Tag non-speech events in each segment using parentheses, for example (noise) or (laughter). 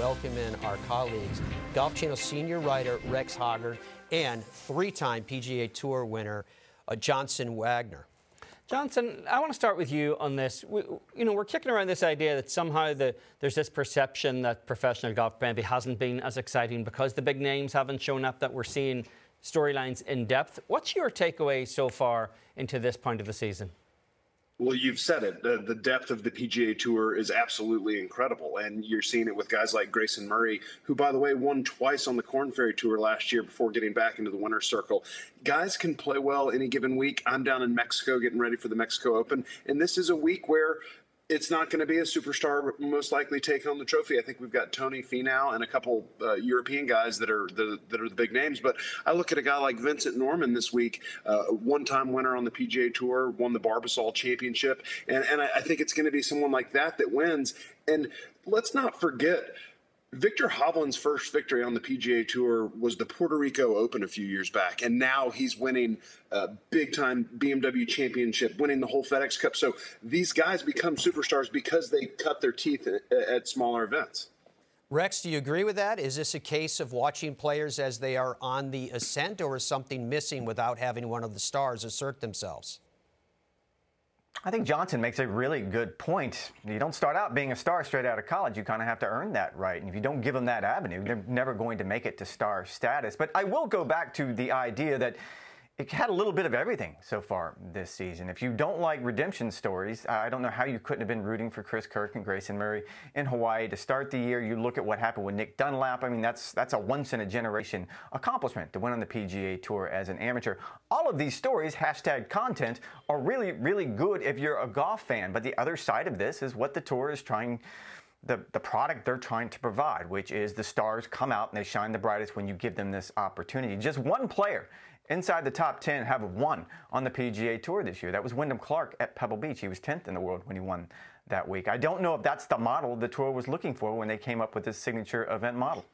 welcome in our colleagues, Golf Channel senior writer Rex Hoggard and three-time PGA Tour winner uh, Johnson Wagner. Johnson, I want to start with you on this. We, you know, we're kicking around this idea that somehow the, there's this perception that professional golf maybe hasn't been as exciting because the big names haven't shown up. That we're seeing storylines in depth. What's your takeaway so far into this point of the season? Well, you've said it. The, the, depth of the PGA Tour is absolutely incredible. And you're seeing it with guys like Grayson Murray, who, by the way, won twice on the Corn Ferry Tour last year before getting back into the winner's circle. Guys can play well any given week. I'm down in Mexico getting ready for the Mexico Open. And this is a week where it's not going to be a superstar most likely take home the trophy. I think we've got Tony Finau and a couple uh, European guys that are the, that are the big names. But I look at a guy like Vincent Norrman this week, uh, one-time winner on the PGA Tour, won the Barbasol Championship, and and I, I think it's going to be someone like that that wins. And let's not forget Viktor Hovland's first victory on the PGA Tour was the Puerto Rico Open a few years back, and now he's winning uh, a big time BMW championship, winning the whole FedEx Cup. So these guys become superstars because they cut their teeth at smaller events. Rex, do you agree with that? Is this a case of watching players as they are on the ascent, or is something missing without having one of the stars assert themselves? I think Johnson makes a really good point. You don't start out being a star straight out of college. You kind of have to earn that right. And if you don't give them that avenue, they're never going to make it to star status. But I will go back to the idea that it had a little bit of everything so far this season. If you don't like redemption stories, I don't know how you couldn't have been rooting for Chris Kirk and Grayson Murray in Hawaii to start the year. You look at what happened with Nick Dunlap. I mean, that's that's a once in a generation accomplishment to win on the PGA Tour as an amateur. All of these stories, hashtag content, are really really good if you're a golf fan. But the other side of this is what the tour is trying the, the product they're trying to provide, which is the stars come out and they shine the brightest when you give them this opportunity. Just one player inside the top 10 have won on the PGA Tour this year. That was Wyndham Clark at Pebble Beach. He was 10th in the world when he won that week. I don't know if that's the model the tour was looking for when they came up with this signature event model.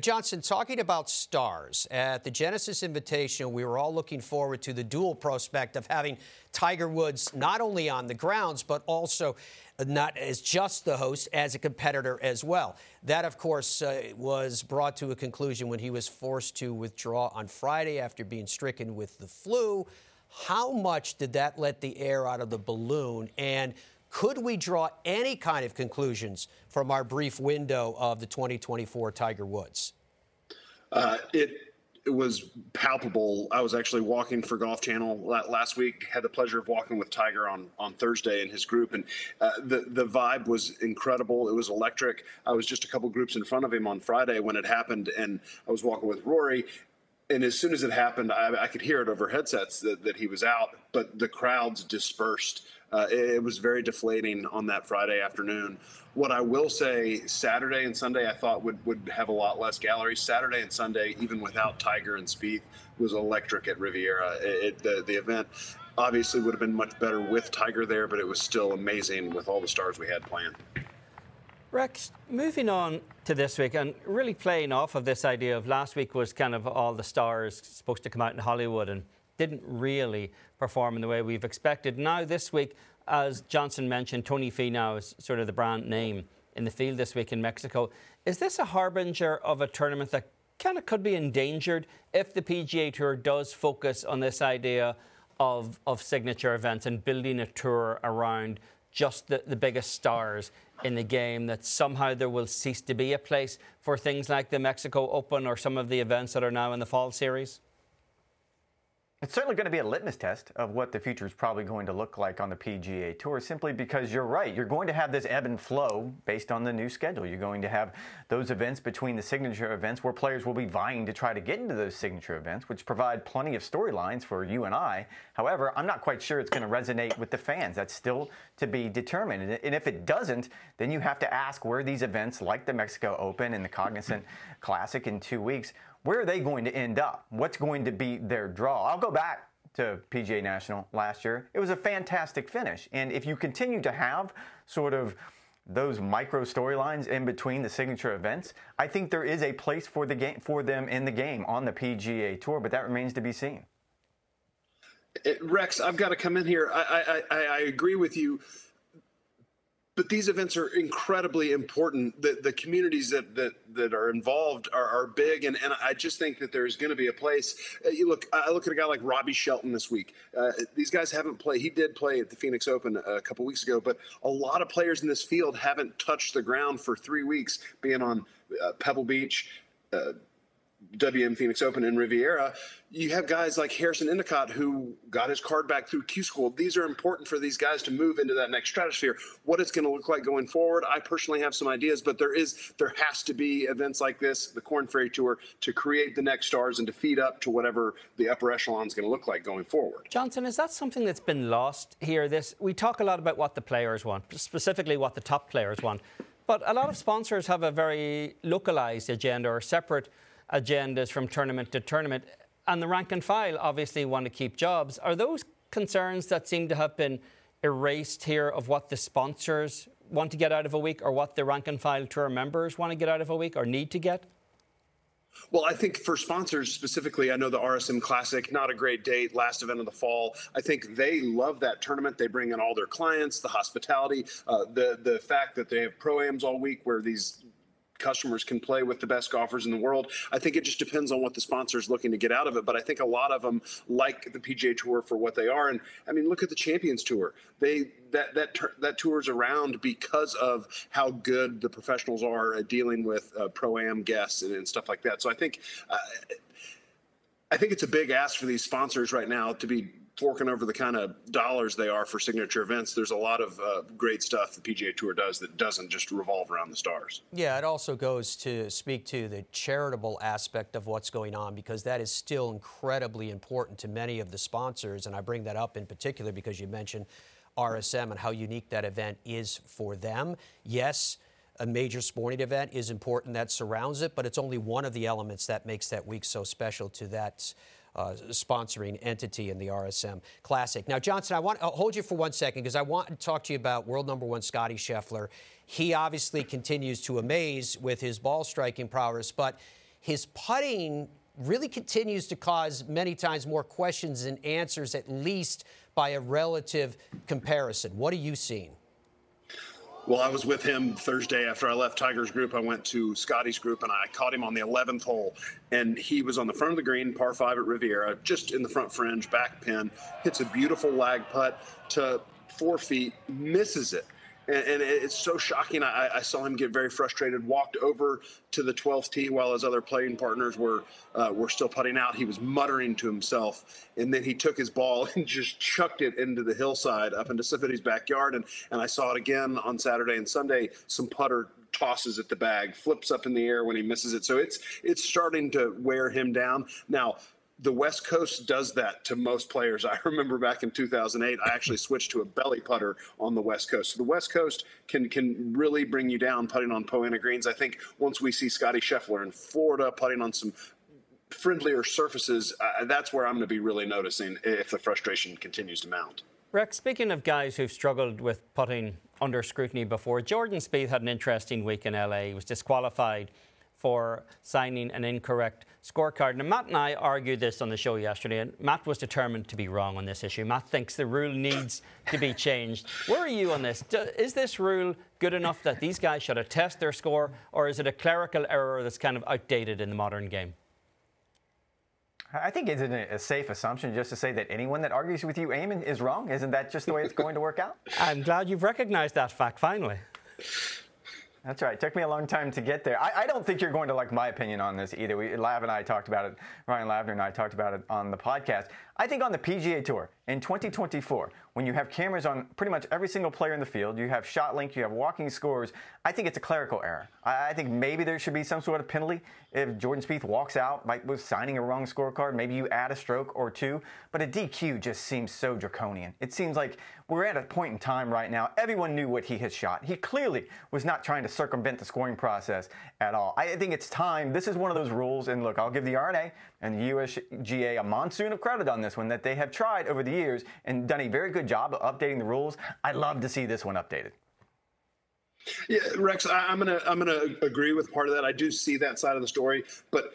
Johnson, talking about stars, at the Genesis Invitational, we were all looking forward to the dual prospect of having Tiger Woods not only on the grounds, but also not as just the host, as a competitor as well. That, of course, uh, was brought to a conclusion when he was forced to withdraw on Friday after being stricken with the flu. How much did that let the air out of the balloon? And could we draw any kind of conclusions from our brief window of the 2024 Tiger Woods? Uh, it it was palpable. I was actually walking for Golf Channel last week. Had the pleasure of walking with Tiger on on Thursday and his group, and uh, the the vibe was incredible. It was electric. I was just a couple groups in front of him on Friday when it happened, and I was walking with Rory. And as soon as it happened, I, I could hear it over headsets that, that he was out, but the crowds dispersed uh, it, it, was very deflating on that Friday afternoon. What I will say, Saturday and Sunday, I thought would, would have a lot less galleries. Saturday and Sunday, even without Tiger and Spieth, was electric at Riviera. It, it, the, the event obviously would have been much better with Tiger there, but it was still amazing with all the stars we had planned. Rex, moving on to this week and really playing off of this idea of last week was kind of all the stars supposed to come out in Hollywood and didn't really perform in the way we've expected. Now, this week, as Johnson mentioned, Tony Finau is sort of the brand name in the field this week in Mexico. Is this a harbinger of a tournament that kind of could be endangered if the PGA Tour does focus on this idea of, of signature events and building a tour around just the, the biggest stars in the game, that somehow there will cease to be a place for things like the Mexico Open or some of the events that are now in the fall series? It's certainly going to be a litmus test of what the future is probably going to look like on the PGA Tour, simply because you're right. You're going to have this ebb and flow based on the new schedule. You're going to have those events between the signature events where players will be vying to try to get into those signature events, which provide plenty of storylines for you and I. However, I'm not quite sure it's going to resonate with the fans. That's still to be determined. And if it doesn't, then you have to ask where these events like the Mexico Open and the Cognizant Classic in two weeks, where are they going to end up? What's going to be their draw? I'll go back to PGA National last year. It was a fantastic finish. And if you continue to have sort of those micro storylines in between the signature events, I think there is a place for the game for them in the game on the PGA Tour, but that remains to be seen. It, Rex, I've got to come in here. I, I, I, I agree with you but these events are incredibly important. The, the communities that, that, that are involved are, are big, and, and I just think that there's going to be a place. Uh, you look, I look at a guy like Robbie Shelton this week. Uh, these guys haven't played. He did play at the Phoenix Open a couple weeks ago, but a lot of players in this field haven't touched the ground for three weeks, being on uh, Pebble Beach. WM Phoenix Open and Riviera, you have guys like Harrison Endycott who got his card back through Q School. These are important for these guys to move into that next stratosphere. What it's going to look like going forward, I personally have some ideas, but there is there has to be events like this, the Corn Ferry Tour, to create the next stars and to feed up to whatever the upper echelon is going to look like going forward. Johnson, is that something that's been lost here? This we talk a lot about what the players want, specifically what the top players want, but a lot of sponsors have a very localized agenda or separate agendas from tournament to tournament. And the rank and file obviously want to keep jobs. Are those concerns that seem to have been erased here of what the sponsors want to get out of a week or what the rank and file tour members want to get out of a week or need to get? Well, I think for sponsors specifically, I know the RSM Classic, not a great date, last event of the fall. I think they love that tournament. They bring in all their clients, the hospitality, uh, the the fact that they have pro-ams all week where these customers can play with the best golfers in the world. I think it just depends on what the sponsor is looking to get out of it. But I think a lot of them like the PGA Tour for what they are. And I mean, look at the Champions Tour. They that that that tour is around because of how good the professionals are at dealing with uh, pro am guests and, and, stuff like that. So I think. Uh, I think it's a big ask for these sponsors right now to be forking over the kind of dollars they are for signature events, there's a lot of uh, great stuff the PGA Tour does that doesn't just revolve around the stars. Yeah, it also goes to speak to the charitable aspect of what's going on because that is still incredibly important to many of the sponsors. And I bring that up in particular because you mentioned RSM and how unique that event is for them. Yes, a major sporting event is important that surrounds it, but it's only one of the elements that makes that week so special to that Uh, sponsoring entity in the RSM Classic. Now, Johnson, I want to hold you for one second because I want to talk to you about world number one Scottie Scheffler. He obviously continues to amaze with his ball striking prowess, but his putting really continues to cause many times more questions than answers, at least by a relative comparison. What are you seeing? Well, I was with him Thursday after I left Tiger's group. I went to Scottie's group and I caught him on the 11th hole. And he was on the front of the green, par five at Riviera, just in the front fringe, back pin, hits a beautiful lag putt to four feet, misses it and, and it's so shocking. I, I, saw him get very frustrated. Walked over to the 12th tee while his other playing partners were uh, were still putting out. He was muttering to himself, and then he took his ball (laughs) and just chucked it into the hillside up into somebody's backyard. And and I saw it again on Saturday and Sunday. Some putter tosses at the bag, flips up in the air when he misses it. So it's it's starting to wear him down. Now the West Coast does that to most players. I remember back in 2008, I actually switched to a belly putter on the West Coast. So the West Coast can can really bring you down putting on Poa annua greens. I think once we see Scottie Scheffler in Florida putting on some friendlier surfaces, uh, that's where I'm going to be really noticing if the frustration continues to mount. Rex, speaking of guys who've struggled with putting under scrutiny before, Jordan Spieth had an interesting week in LA. He was disqualified for signing an incorrect scorecard. Now, Matt and I argued this on the show yesterday, and Matt was determined to be wrong on this issue. Matt thinks the rule needs to be changed. Where are you on this? Is this rule good enough that these guys should attest their score, or is it a clerical error that's kind of outdated in the modern game? I think it's a safe assumption just to say that anyone that argues with you, Eamon, is wrong. Isn't that just the way it's going to work out? I'm glad you've recognized that fact finally. That's right. It took me a long time to get there. I, I, don't think you're going to like my opinion on this either. We, Lav and I talked about it. Ryan Lavner and I talked about it on the podcast. I think on the PGA Tour in 2024, when you have cameras on pretty much every single player in the field, you have ShotLink, you have walking scores, I think it's a clerical error. I, think maybe there should be some sort of penalty if Jordan Spieth walks out by was signing a wrong scorecard. Maybe you add a stroke or two, but a DQ just seems so draconian. It seems like we're at a point in time right now. Everyone knew what he had shot. He clearly was not trying to circumvent the scoring process at all. I think it's time. This is one of those rules, and look, I'll give the R&A and the USGA a monsoon of credit on this one that they have tried over the years and done a very good job of updating the rules. I'd love to see this one updated. Yeah, Rex, I, am gonna I'm gonna agree with part of that. I do see that side of the story, but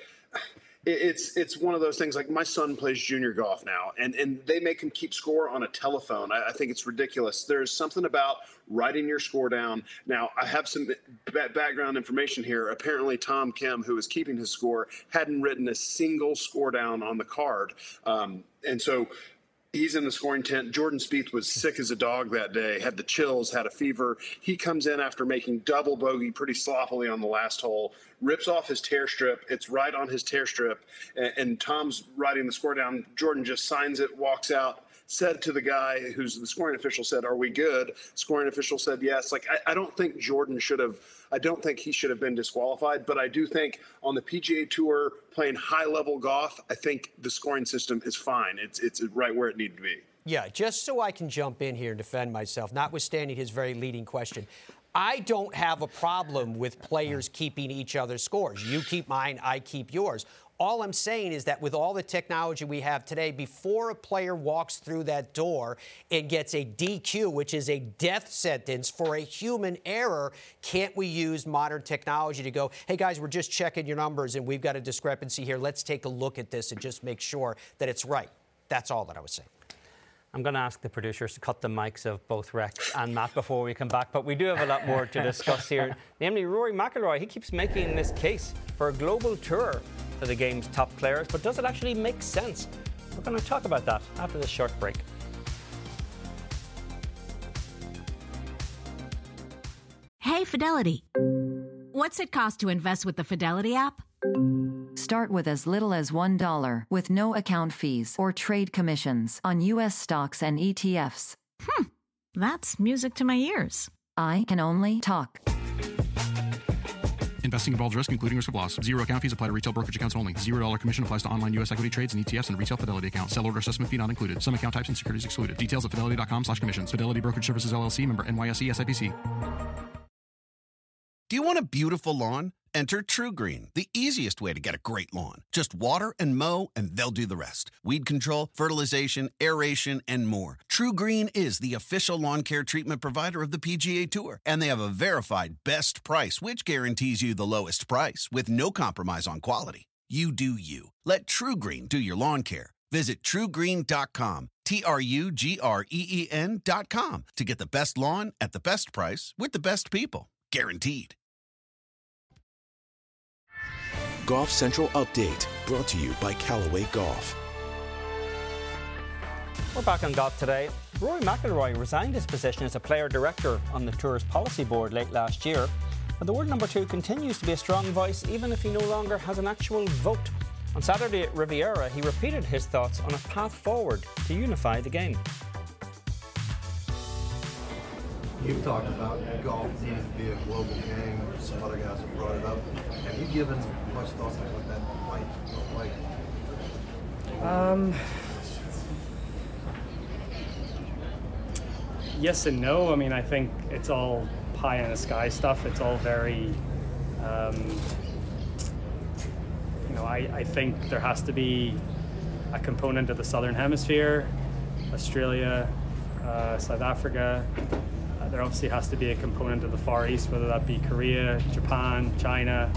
it's it's one of those things like my son plays junior golf now and and they make him keep score on a telephone. I, I think it's ridiculous. There's something about writing your score down. Now i have some background information here. Apparently tom kim who was keeping his score hadn't written a single score down on the card. Um, and so He's in the scoring tent. Jordan Spieth was sick as a dog that day, had the chills, had a fever. He comes in after making double bogey pretty sloppily on the last hole, rips off his tear strip. It's right on his tear strip. And, and Tom's writing the score down. Jordan just signs it, walks out said to the guy who's the scoring official said, "Are we good?" Scoring official said, "Yes." Like I, I, don't think Jordan should have. I don't think he should have been disqualified. But I do think on the PGA Tour playing high level golf, I think the scoring system is fine. It's it's right where it needed to be. Yeah, just so I can jump in here and defend myself, notwithstanding his very leading question. I don't have a problem with players keeping each other's scores. You keep mine, I keep yours. All I'm saying is that with all the technology we have today, before a player walks through that door and gets a DQ, which is a death sentence for a human error, can't we use modern technology to go, hey guys, we're just checking your numbers and we've got a discrepancy here. Let's take a look at this and just make sure that it's right. That's all that I was saying. I'm going to ask the producers to cut the mics of both Rex and Matt before we come back, but we do have a lot more to discuss here. Namely, Rory McIlroy, he keeps making this case for a global tour for the game's top players, but does it actually make sense? We're going to talk about that after this short break. Hey, Fidelity. What's it cost to invest with the Fidelity app? Start with as little as $1 with no account fees or trade commissions on U.S. stocks and ETFs. Hmm, that's music to my ears. I can only talk. Investing involves risk, including risk of loss. Zero account fees apply to retail brokerage accounts only. Zero dollar commission applies to online U.S. equity trades and ETFs and retail Fidelity accounts. Sell order assessment fee not included. Some account types and securities excluded. Details at fidelity.com slash commissions. Fidelity Brokerage Services LLC member NYSE SIPC. Do you want a beautiful lawn? Enter TruGreen, the easiest way to get a great lawn. Just water and mow, and they'll do the rest. Weed control, fertilization, aeration, and more. TruGreen is the official lawn care treatment provider of the PGA Tour, and they have a verified best price, which guarantees you the lowest price with no compromise on quality. You do you. Let TruGreen do your lawn care. Visit trugreen.com, T R U G R E E N.com to get the best lawn at the best price with the best people. Guaranteed. Golf Central Update, brought to you by Callaway Golf. We're back on golf today. Rory McIlroy resigned his position as a player director on the Tour's policy board late last year, but the world number two continues to be a strong voice even if he no longer has an actual vote. On Saturday at Riviera, he repeated his thoughts on a path forward to unify the game. You've talked about golf needing to be a global game. Some other guys have brought it up. Have you given much thought to what that might look like? Um, yes and no. I mean, I think it's all pie in the sky stuff. It's all very, um, you know, I, I think there has to be a component of the Southern Hemisphere, Australia, uh, South Africa, there obviously has to be a component of the Far East, whether that be Korea, Japan, China,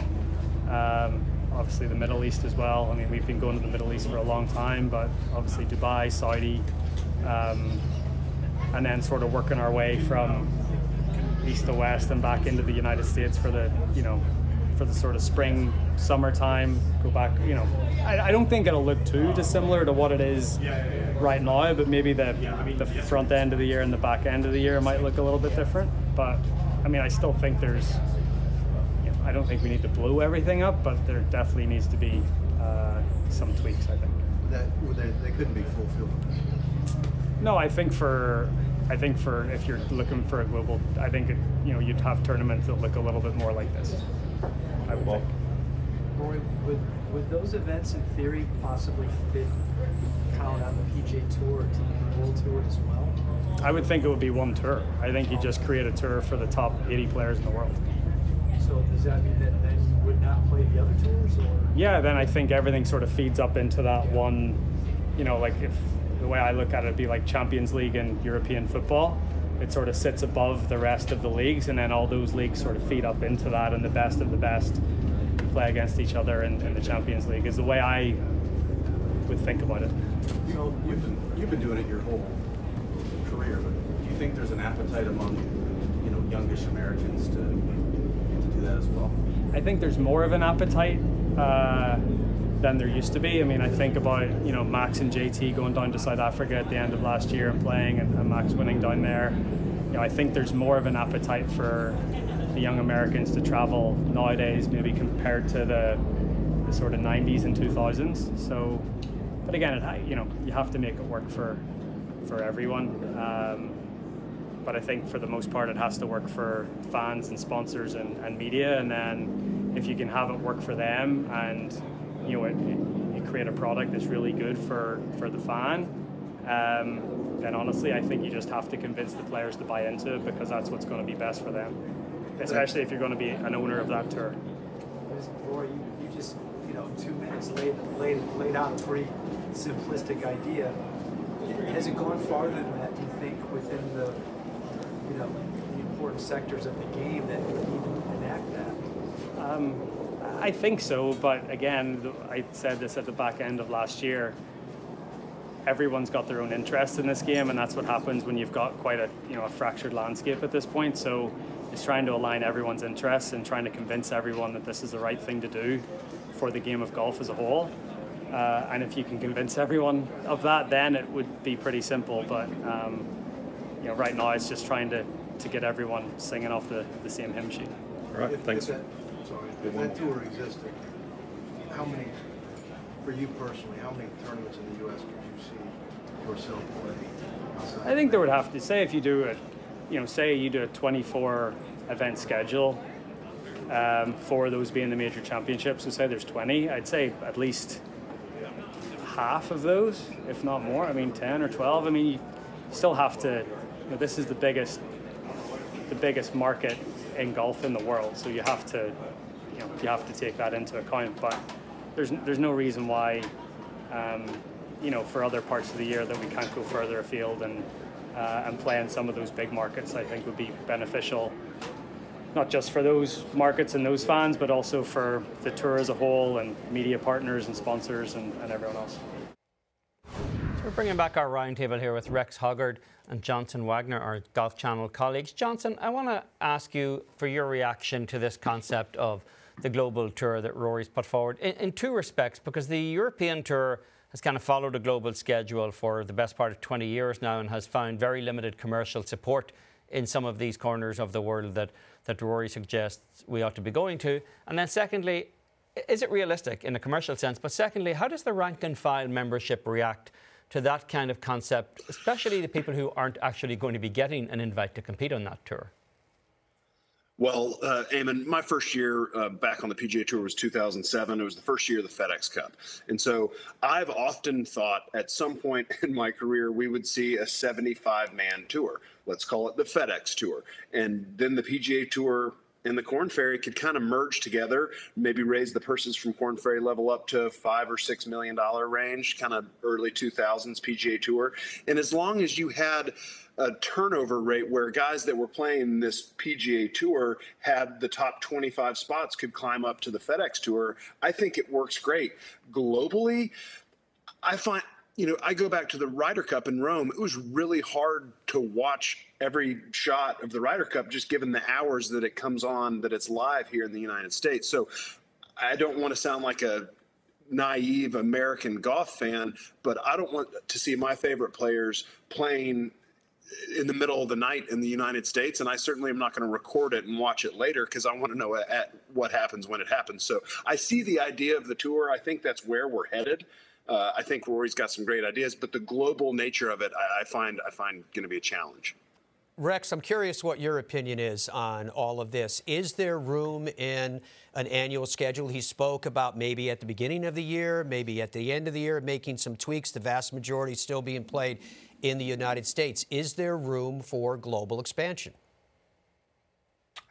um, obviously the Middle East as well. I mean, we've been going to the Middle East for a long time, but obviously Dubai, Saudi, um, and then sort of working our way from east to west and back into the United States for the, you know, for the sort of spring, summertime, go back, you know, I, I, don't think it'll look too dissimilar to what it is right now, but maybe the, the front end of the year and the back end of the year might look a little bit different. But I mean, I still think there's, you know, I don't think we need to blow everything up, but there definitely needs to be uh, some tweaks, I think. That, they, they couldn't be fulfilled. No, I think for I think for if you're looking for a global, I think it, you know you'd have tournaments that look a little bit more like this. I would think. Rory, would, would those events in theory possibly fit count on the PGA Tour to the World Tour as well? I would think it would be one tour. I think you just create a tour for the top 80 players in the world. So does that mean that then you would not play the other tours? Or? Yeah, then I think everything sort of feeds up into that one. You know, like if the way I look at it, would be like Champions League and European football it sort of sits above the rest of the leagues, and then all those leagues sort of feed up into that, and the best of the best play against each other in, in the Champions League. Is the way I would think about it. You know, you've been you've been doing it your whole career, but do you think there's an appetite among you know youngish Americans to to do that as well? I think there's more of an appetite. Uh, than there used to be. I mean, I think about you know Max and JT going down to South Africa at the end of last year and playing, and, and Max winning down there. You know, I think there's more of an appetite for the young Americans to travel nowadays, maybe compared to the, the sort of 90s and 2000s. So, but again, it, you know, you have to make it work for for everyone. Um, but I think for the most part, it has to work for fans and sponsors and, and media. And then if you can have it work for them and you know, it, you create a product that's really good for, for the fan, um, then honestly, I think you just have to convince the players to buy into it because that's what's going to be best for them, especially if you're going to be an owner of that tour. Rory, you, you just, you know, two minutes laid, laid, laid out a pretty simplistic idea. Has it gone farther than that, do you think, within the, you know, the important sectors of the game that you even enact that? Um, I think so, but again, I said this at the back end of last year. Everyone's got their own interest in this game, and that's what happens when you've got quite a you know a fractured landscape at this point. So, it's trying to align everyone's interests and trying to convince everyone that this is the right thing to do for the game of golf as a whole. Uh, and if you can convince everyone of that, then it would be pretty simple. But um, you know, right now it's just trying to, to get everyone singing off the, the same hymn sheet. All right, thanks. If that, sorry, if that tour existed, how many, for you personally, how many tournaments in the U.S. could you see yourself play? I think there would have to say if you do it, you know, say you do a 24 event schedule, um, for those being the major championships, so say there's 20, I'd say at least half of those, if not more. I mean, 10 or 12. I mean, you still have to. You know, this is the biggest, the biggest market in golf in the world, so you have to, you know, you have to take that into account. But there's there's no reason why, um, you know, for other parts of the year that we can't go further afield and uh, and play in some of those big markets. I think would be beneficial not just for those markets and those fans, but also for the tour as a whole and media partners and sponsors and, and everyone else. We're bringing back our roundtable here with Rex Hoggard and Johnson Wagner, our Golf Channel colleagues. Johnson, I want to ask you for your reaction to this concept of the global tour that Rory's put forward in, in two respects, because the European tour has kind of followed a global schedule for the best part of 20 years now and has found very limited commercial support in some of these corners of the world that, that Rory suggests we ought to be going to? And then, secondly, is it realistic in a commercial sense? But secondly, how does the rank and file membership react to that kind of concept, especially the people who aren't actually going to be getting an invite to compete on that tour? Well, uh, Eamon, my first year uh, back on the PGA Tour was 2007. It was the first year of the FedEx Cup. And so I've often thought at some point (laughs) in my career we would see a 75 man tour. Let's call it the FedEx Tour. And then the PGA Tour and the Corn Ferry could kind of merge together, maybe raise the purses from Corn Ferry level up to five or six million dollar range, kind of early 2000s PGA Tour. And as long as you had a turnover rate where guys that were playing this PGA Tour had the top 25 spots could climb up to the FedEx Tour, I think it works great. Globally, I find you know, I go back to the Ryder Cup in Rome. It was really hard to watch every shot of the Ryder Cup just given the hours that it comes on that it's live here in the United States. So I don't want to sound like a naive American golf fan, but I don't want to see my favorite players playing in the middle of the night in the United States, and I certainly am not going to record it and watch it later because I want to know at what happens when it happens. So I see the idea of the tour. I think that's where we're headed. Uh, I think Rory's got some great ideas, but the global nature of it, I, I find I find going to be a challenge. Rex, I'm curious what your opinion is on all of this. Is there room in an annual schedule? He spoke about maybe at the beginning of the year, maybe at the end of the year, making some tweaks. The vast majority still being played in the United States. Is there room for global expansion?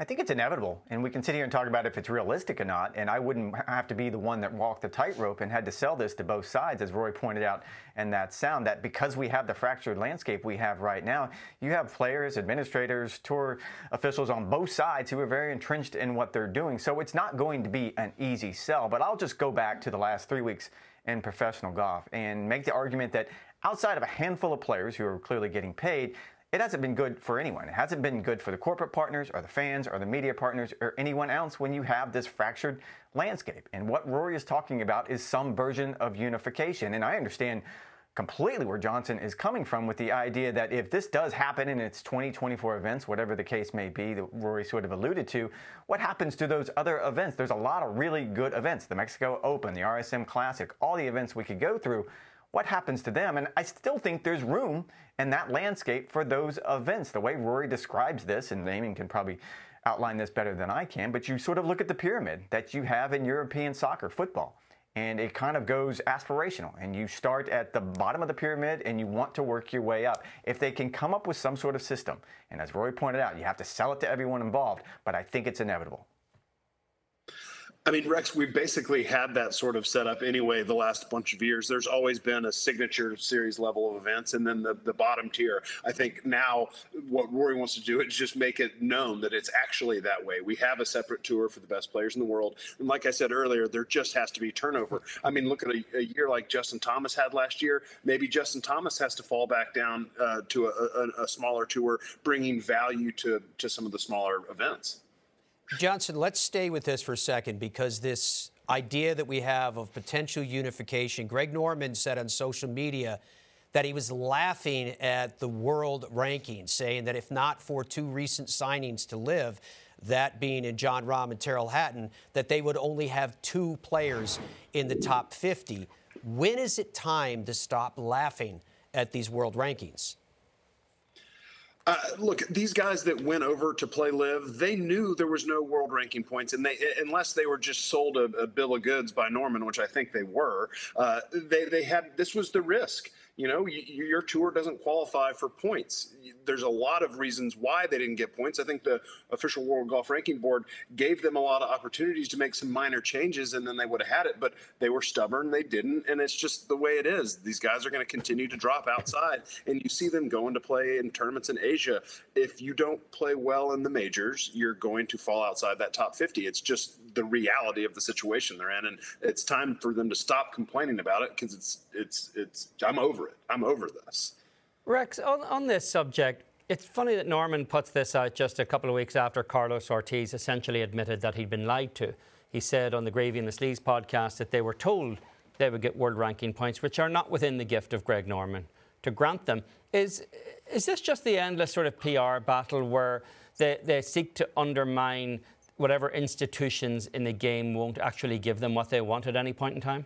I think it's inevitable, and we can sit here and talk about if it's realistic or not. And I wouldn't have to be the one that walked the tightrope and had to sell this to both sides, as Rory pointed out in that sound. That because we have the fractured landscape we have right now, you have players, administrators, tour officials on both sides who are very entrenched in what they're doing. So it's not going to be an easy sell. But I'll just go back to the last three weeks in professional golf and make the argument that outside of a handful of players who are clearly getting paid, it hasn't been good for anyone. It hasn't been good for the corporate partners or the fans or the media partners or anyone else when you have this fractured landscape. And what Rory is talking about is some version of unification. And I understand completely where Johnson is coming from with the idea that if this does happen in its 2024 events, whatever the case may be that Rory sort of alluded to, what happens to those other events? There's a lot of really good events the Mexico Open, the RSM Classic, all the events we could go through what happens to them? And I still think there's room in that landscape for those events. The way Rory describes this, and Eamon can probably outline this better than I can, but you sort of look at the pyramid that you have in European soccer, football. And it kind of goes aspirational. And you start at the bottom of the pyramid and you want to work your way up. If they can come up with some sort of system, and as Rory pointed out, you have to sell it to everyone involved, but I think it's inevitable. I mean, Rex, we've basically had that sort of setup anyway the last bunch of years. There's always been a signature series level of events, and then the, the bottom tier. I think now what Rory wants to do is just make it known that it's actually that way. We have a separate tour for the best players in the world. And like I said earlier, there just has to be turnover. I mean, look at a, a year like Justin Thomas had last year. Maybe Justin Thomas has to fall back down uh, to a, a, a smaller tour, bringing value to, to some of the smaller events. Johnson, let's stay with this for a second because this idea that we have of potential unification, Greg Norman said on social media that he was laughing at the world rankings, saying that if not for two recent signings to LIV, that being in Jon Rahm and Tyrrell Hatton, that they would only have two players in the top 50. When is it time to stop laughing at these world rankings? Uh, look, these guys that went over to play LIV, they knew there was no world ranking points, and they unless they were just sold a, a bill of goods by Norman, which I think they were. Uh, they they had this was the risk you know, you, your tour doesn't qualify for points. There's a lot of reasons why they didn't get points. I think the official World Golf Ranking Board gave them a lot of opportunities to make some minor changes, and then they would have had it, but they were stubborn. They didn't, and it's just the way it is. These guys are going to continue to drop outside, and you see them going to play in tournaments in Asia. If you don't play well in the majors, you're going to fall outside that top 50. It's just the reality of the situation they're in, and it's time for them to stop complaining about it because it's it's it's. I'm over it. I'm over this. Rex, on, on this subject, it's funny that Norman puts this out just a couple of weeks after Carlos Ortiz essentially admitted that he'd been lied to. He said on the Gravy and the Sleeves podcast that they were told they would get world ranking points, which are not within the gift of Greg Norman to grant them. Is is this just the endless sort of PR battle where they, they seek to undermine whatever institutions in the game won't actually give them what they want at any point in time?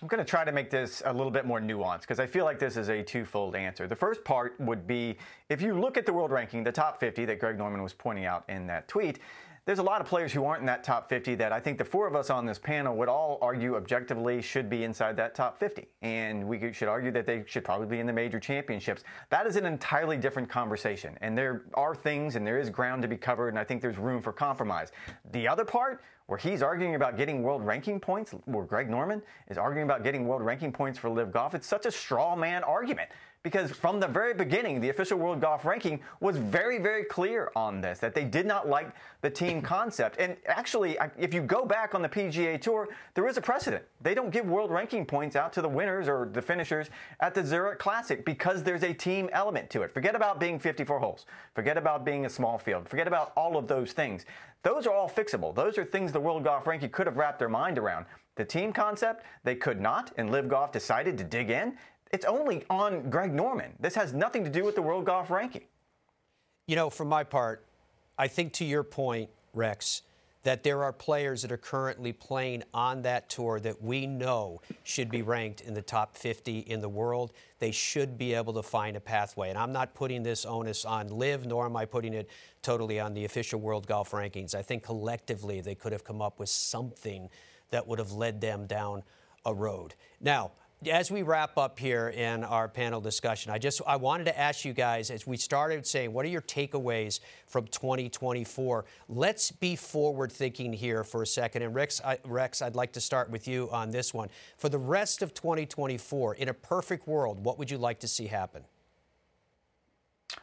I'm going to try to make this a little bit more nuanced because I feel like this is a twofold answer. The first part would be if you look at the world ranking, the top 50 that Greg Norman was pointing out in that tweet, there's a lot of players who aren't in that top 50 that I think the four of us on this panel would all argue objectively should be inside that top 50. And we should argue that they should probably be in the major championships. That is an entirely different conversation. And there are things and there is ground to be covered, and I think there's room for compromise. The other part, where he's arguing about getting world ranking points, where Greg Norman is arguing about getting world ranking points for LIV Golf, it's such a straw man argument because from the very beginning, the official World Golf Ranking was very, very clear on this that they did not like the team (clears throat) concept. And actually, if you go back on the PGA Tour, there is a precedent. They don't give world ranking points out to the winners or the finishers at the Zurich Classic because there's a team element to it. Forget about being 54 holes, forget about being a small field, forget about all of those things. Those are all fixable. Those are things the World Golf Ranking could have wrapped their mind around. The team concept, they could not, and LIV Golf decided to dig in it's only on Greg Norman. This has nothing to do with the World Golf Ranking. You know, for my part, I think to your point, Rex, that there are players that are currently playing on that tour that we know should be ranked in the top 50 in the world. They should be able to find a pathway. And I'm not putting this onus on LIV, nor am I putting it totally on the official World Golf Rankings. I think collectively they could have come up with something that would have led them down a road. Now, as we wrap up here in our panel discussion, I just I wanted to ask you guys as we started saying, what are your takeaways from 2024? Let's be forward thinking here for a second. And Rex, I, Rex, I'd like to start with you on this one. For the rest of 2024, in a perfect world, what would you like to see happen?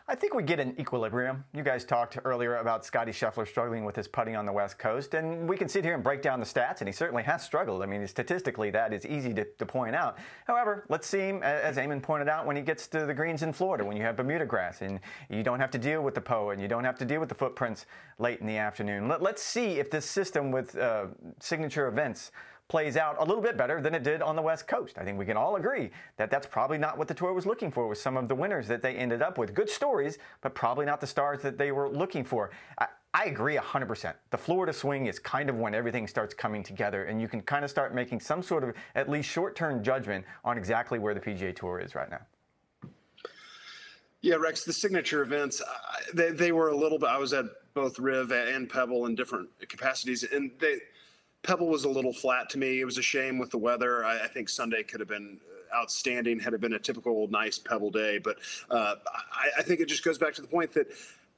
I think we get an equilibrium. You guys talked earlier about Scottie Scheffler struggling with his putting on the West Coast, and we can sit here and break down the stats, and he certainly has struggled. I mean, statistically, that is easy to, to point out. However, let's see him, as Eamon pointed out, when he gets to the greens in Florida, when you have Bermuda grass, and you don't have to deal with the POA, and you don't have to deal with the footprints late in the afternoon. Let, us see if this system with uh, signature events plays out a little bit better than it did on the West Coast. I think we can all agree that that's probably not what the tour was looking for with some of the winners that they ended up with. Good stories, but probably not the stars that they were looking for. I, I agree 100%. The Florida swing is kind of when everything starts coming together and you can kind of start making some sort of at least short-term judgment on exactly where the PGA Tour is right now. Yeah, Rex, the signature events, they, they were a little bit, I was at both Riv and Pebble in different capacities, and they, Pebble was a little flat to me. It was a shame with the weather. I, I think Sunday could have been outstanding had it been a typical nice Pebble day. But uh, I, I, think it just goes back to the point that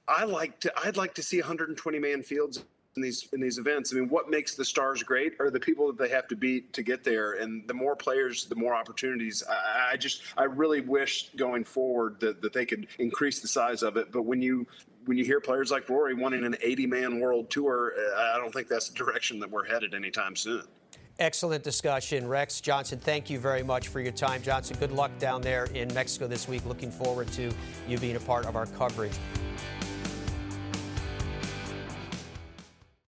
I like to. I'd like to see 120 man fields. In these in these events, I mean, what makes the stars great are the people that they have to beat to get there, and the more players, the more opportunities. I, I just, I really wish going forward that, that they could increase the size of it. But when you when you hear players like Rory wanting an 80 man world tour, uh, I don't think that's the direction that we're headed anytime soon. Excellent discussion. Rex Johnson, thank you very much for your time. Johnson, good luck down there in Mexico this week. Looking forward to you being a part of our coverage.